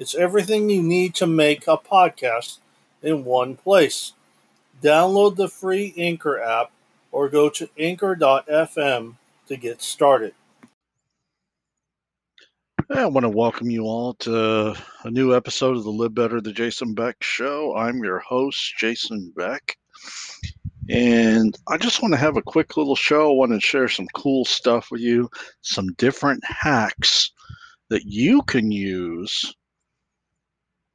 It's everything you need to make a podcast in one place. Download the free Anchor app or go to anchor.fm to get started. I want to welcome you all to a new episode of the Live Better, the Jason Beck Show. I'm your host, Jason Beck. And I just want to have a quick little show. I want to share some cool stuff with you, some different hacks that you can use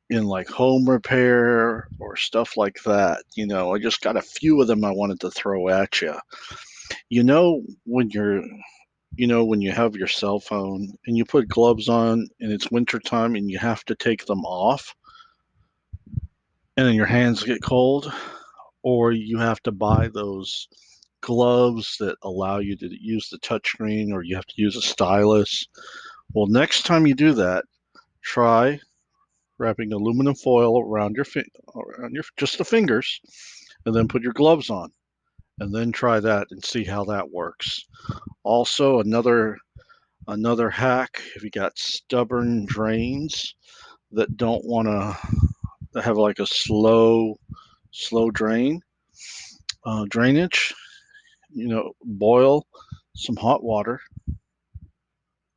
in like home repair or stuff like that. You know, I just got a few of them I wanted to throw at you. You know, when you're, you know, when you have your cell phone and you put gloves on and it's wintertime and you have to take them off and then your hands get cold, or you have to buy those gloves that allow you to use the touchscreen or you have to use a stylus. Well, next time you do that, try wrapping aluminum foil around your around your just the fingers, and then put your gloves on, and then try that and see how that works. Also, another another hack if you got stubborn drains that don't want to have like a slow slow drain uh, drainage you know boil some hot water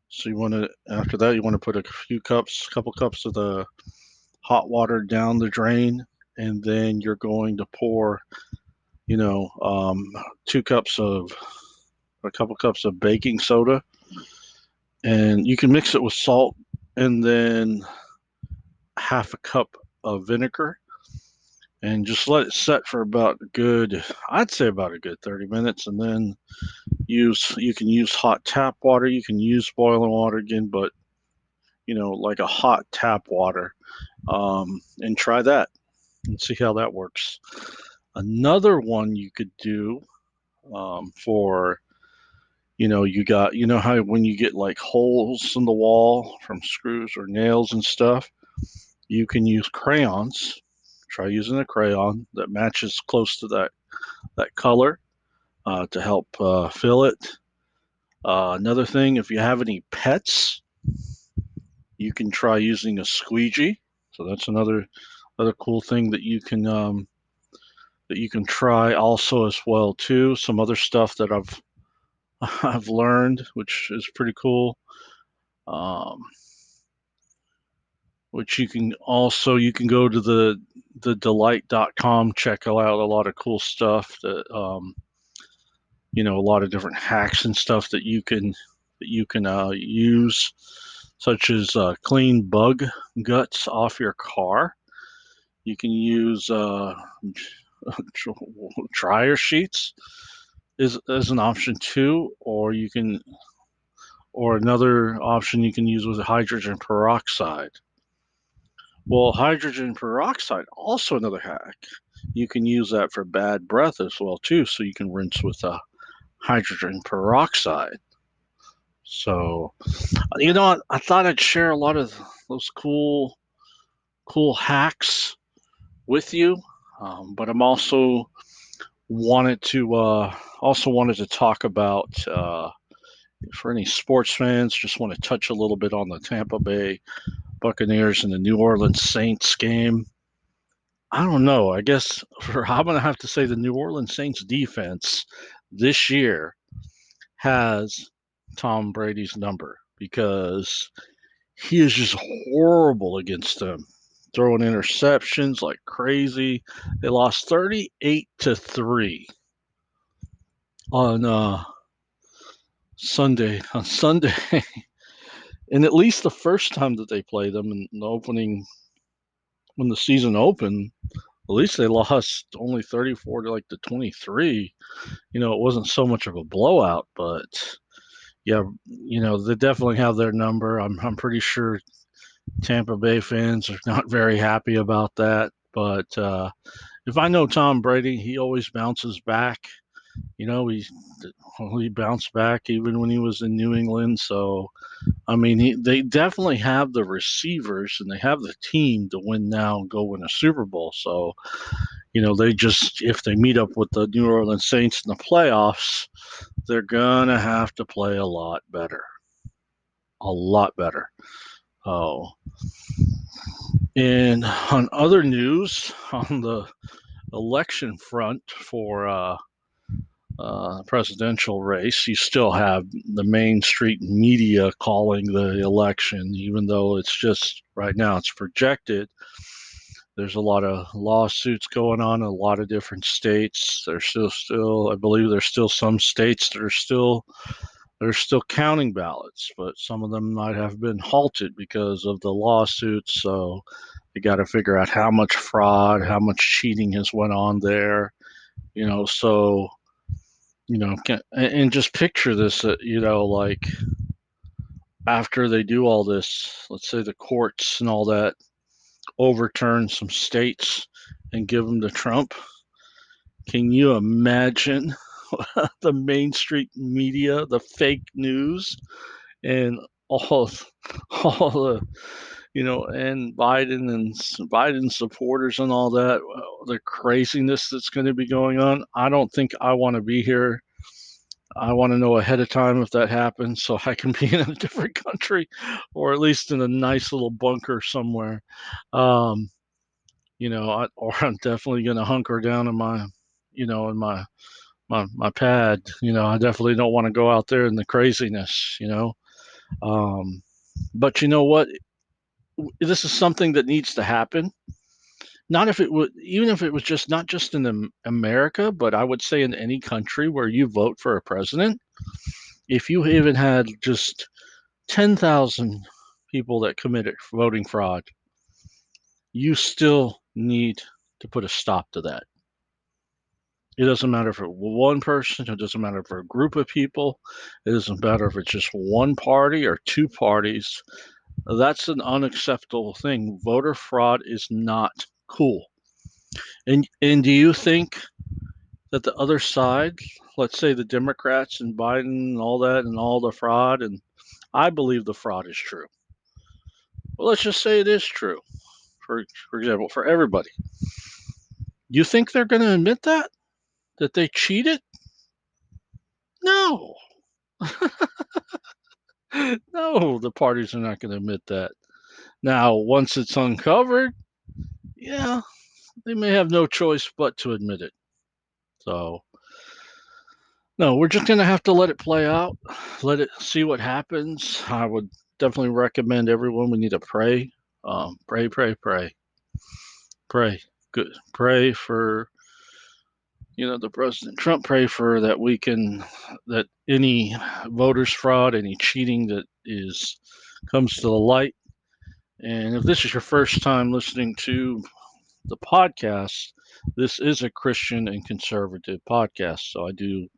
so you want to, after that, you want to put a few cups, a couple cups of the hot water down the drain, and then you're going to pour, you know, um, two cups of, a couple cups of baking soda, and you can mix it with salt, and then half a cup of vinegar, and just let it set for about good i'd say about a good 30 minutes and then use you can use hot tap water you can use boiling water again but you know like a hot tap water um, and try that and see how that works. Another one you could do um, for you know you got you know how when you get like holes in the wall from screws or nails and stuff you can use crayons try using a crayon that matches close to that that color uh, to help uh, fill it. Uh, another thing, if you have any pets, you can try using a squeegee. So that's another other cool thing that you can um, that you can try also as well too. Some other stuff that I've I've learned, which is pretty cool. Um, which you can also you can go to the the delight.com check out a lot of cool stuff that um, you know a lot of different hacks and stuff that you can that you can uh, use such as uh, clean bug guts off your car. You can use uh, dryer sheets is as an option too or you can or another option you can use with hydrogen peroxide well, hydrogen peroxide, also another hack. You can use that for bad breath as well too. So you can rinse with a hydrogen peroxide. So, you know, I, I thought I'd share a lot of those cool, cool hacks with you. Um, but I'm also wanted to uh, also wanted to talk about uh, for any sports fans. Just want to touch a little bit on the Tampa Bay Buccaneers and the New Orleans Saints game. I don't know. I guess for I'm gonna have to say the New Orleans Saints defense this year has Tom Brady's number because he is just horrible against them. Throwing interceptions like crazy. They lost 38 to 3 on uh Sunday on Sunday and at least the first time that they played them in the opening when the season opened at least they lost only 34 to like the 23 you know it wasn't so much of a blowout but yeah you know they definitely have their number i'm, I'm pretty sure Tampa Bay fans are not very happy about that. But uh, if I know Tom Brady, he always bounces back. You know, he he bounced back even when he was in New England. So, I mean, he, they definitely have the receivers and they have the team to win now and go win a Super Bowl. So, you know, they just if they meet up with the New Orleans Saints in the playoffs, they're gonna have to play a lot better, a lot better. Oh, and on other news, on the election front for uh, uh, presidential race, you still have the Main Street media calling the election, even though it's just right now it's projected. There's a lot of lawsuits going on in a lot of different states. There's still, still, I believe, there's still some states that are still they're still counting ballots, but some of them might have been halted because of the lawsuits. So you got to figure out how much fraud, how much cheating has went on there. You know, so you know, can, and just picture this. Uh, you know, like after they do all this, let's say the courts and all that overturn some states and give them to Trump. Can you imagine the Main Street media, the fake news, and all all the you know, and Biden and Biden supporters and all that, the craziness that's going to be going on. I don't think I want to be here. I want to know ahead of time if that happens so I can be in a different country or at least in a nice little bunker somewhere. Um, you know, I, or I'm definitely going to hunker down in my, you know, in my my my pad. You know, I definitely don't want to go out there in the craziness. You know, um, but you know what? This is something that needs to happen. Not if it would, even if it was just not just in America, but I would say in any country where you vote for a president. If you even had just ten thousand people that committed voting fraud, you still need to put a stop to that. It doesn't matter if it's one person, it doesn't matter if it's a group of people, it doesn't matter if it's just one party or two parties. That's an unacceptable thing. Voter fraud is not cool. And and do you think that the other side, let's say the Democrats and Biden and all that and all the fraud and I believe the fraud is true. Well, let's just say it is true. For for example, for everybody. You think they're going to admit that? that they cheated? No. no, the parties are not going to admit that. Now, once it's uncovered, yeah, they may have no choice but to admit it. So, no, we're just going to have to let it play out, let it see what happens. I would definitely recommend everyone we need to pray. Um, pray, pray, pray. Pray. Good. Pray for you know, the President Trump pray for that we can that any voters fraud, any cheating that is comes to the light. And if this is your first time listening to the podcast, this is a Christian and conservative podcast. So I do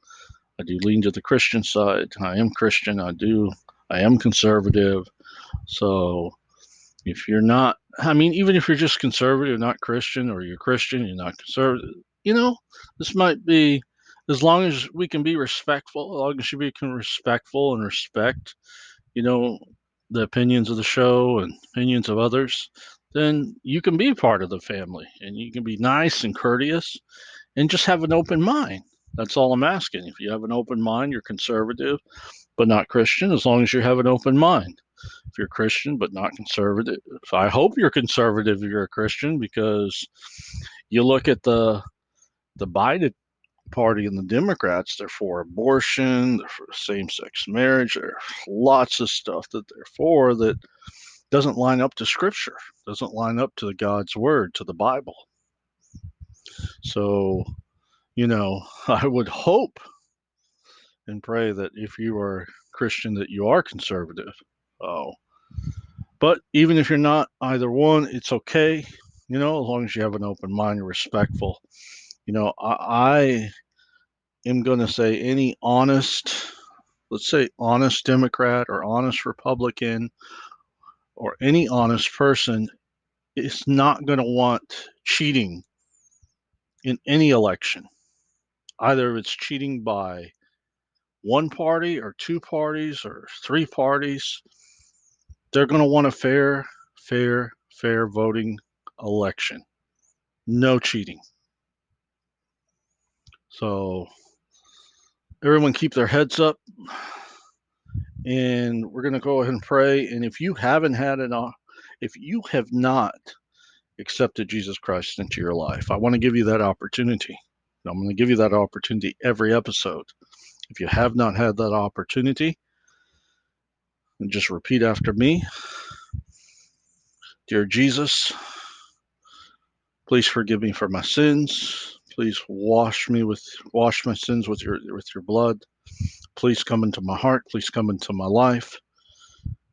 I do lean to the Christian side. I am Christian. I do I am conservative. So if you're not I mean, even if you're just conservative, not Christian, or you're Christian, you're not conservative, you know, this might be as long as we can be respectful, as long as we can be respectful and respect, you know, the opinions of the show and opinions of others, then you can be part of the family and you can be nice and courteous and just have an open mind. That's all I'm asking. If you have an open mind, you're conservative, but not Christian, as long as you have an open mind. If you're Christian but not conservative, I hope you're conservative if you're a Christian because you look at the the Biden party and the Democrats, they're for abortion, they're for same sex marriage, there's lots of stuff that they're for that doesn't line up to scripture, doesn't line up to God's word, to the Bible. So, you know, I would hope and pray that if you are Christian, that you are conservative. Oh, but even if you're not either one, it's okay. You know, as long as you have an open mind, you're respectful you know, I, I am going to say any honest, let's say honest Democrat or honest Republican or any honest person is not going to want cheating in any election. Either it's cheating by one party or two parties or three parties, they're going to want a fair, fair, fair voting election. No cheating. So everyone keep their heads up and we're going to go ahead and pray and if you haven't had it if you have not accepted Jesus Christ into your life, I want to give you that opportunity. I'm going to give you that opportunity every episode. If you have not had that opportunity, and just repeat after me Dear Jesus, please forgive me for my sins. Please wash me with wash my sins with your with your blood. Please come into my heart. Please come into my life.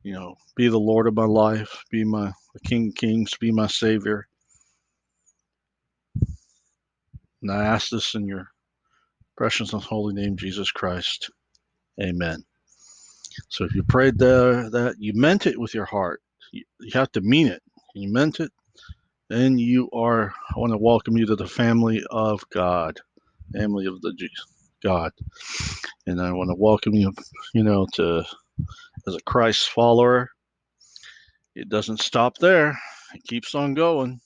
You know, be the Lord of my life. Be my the King of Kings, be my Savior. And I ask this in your precious and holy name, Jesus Christ. Amen. So if you prayed there, that you meant it with your heart, you, you have to mean it. You meant it, then you are. I want to welcome you to the family of God, family of the God, and I want to welcome you, you know, to as a Christ follower it doesn't stop there. It keeps on going.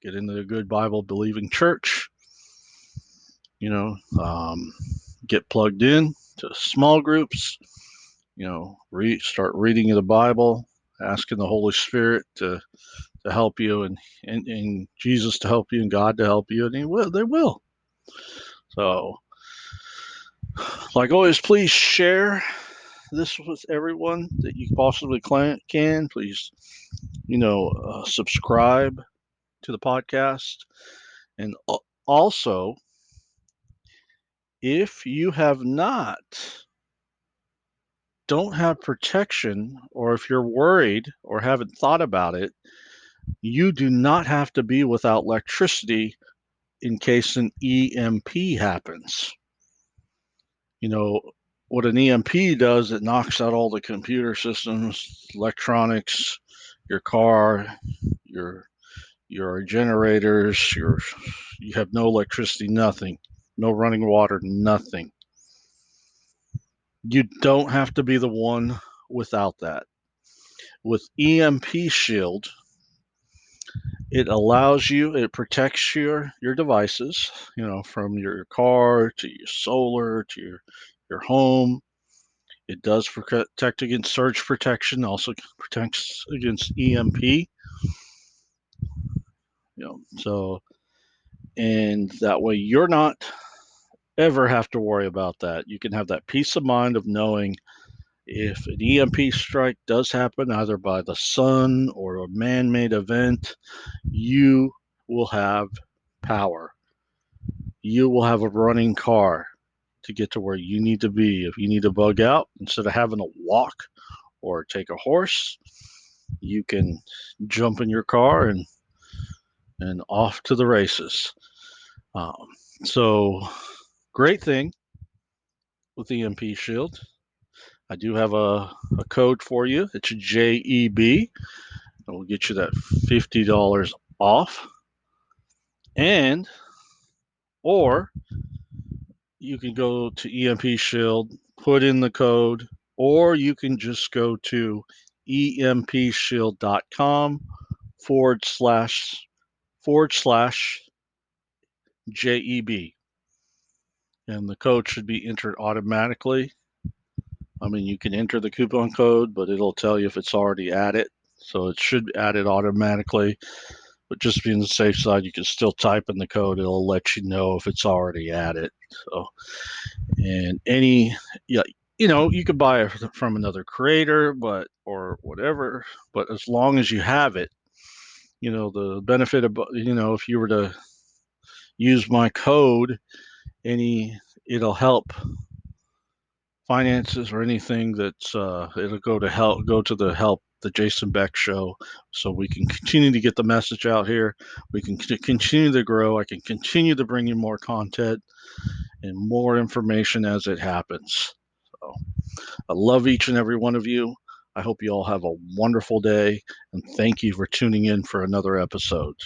Get into a good Bible believing church. You know, um, get plugged in to small groups. You know, start reading the Bible, asking the Holy Spirit to to help you, and, and and Jesus to help you, and God to help you, and He will. They will. So, like always, please share this with everyone that you possibly can. Please, you know, uh, subscribe to the podcast. And also, if you have not, don't have protection, or if you're worried or haven't thought about it, you do not have to be without electricity in case an EMP happens. You know, what an EMP does, it knocks out all the computer systems, electronics, your car, your your generators, your you have no electricity, nothing, no running water, nothing. You don't have to be the one without that. With EMP Shield, it allows you, it protects your your devices, you know, from your car to your solar to your your home. It does protect against surge protection, also protects against EMP. You know, so and that way you're not ever have to worry about that. You can have that peace of mind of knowing if an EMP strike does happen, either by the sun or a man made event, you will have power. You will have a running car to get to where you need to be. If you need to bug out, instead of having to walk or take a horse, you can jump in your car and and off to the races. Um, so, great thing with the EMP Shield. I do have a, a code for you. It's JEB. It will get you that $50 off. And, or you can go to EMP Shield, put in the code, or you can just go to empshield.com forward slash forward slash JEB. And the code should be entered automatically. I mean, you can enter the coupon code, but it'll tell you if it's already added. So it should add it automatically. But just being the safe side, you can still type in the code. It'll let you know if it's already added. So, and any, yeah, you know, you could buy it from another creator, but or whatever. But as long as you have it, you know, the benefit of, you know, if you were to use my code, any, it'll help finances or anything that's uh, it'll go to help go to the help the Jason Beck show so we can continue to get the message out here. We can continue to grow. I can continue to bring you more content and more information as it happens. So I love each and every one of you. I hope you all have a wonderful day and thank you for tuning in for another episode.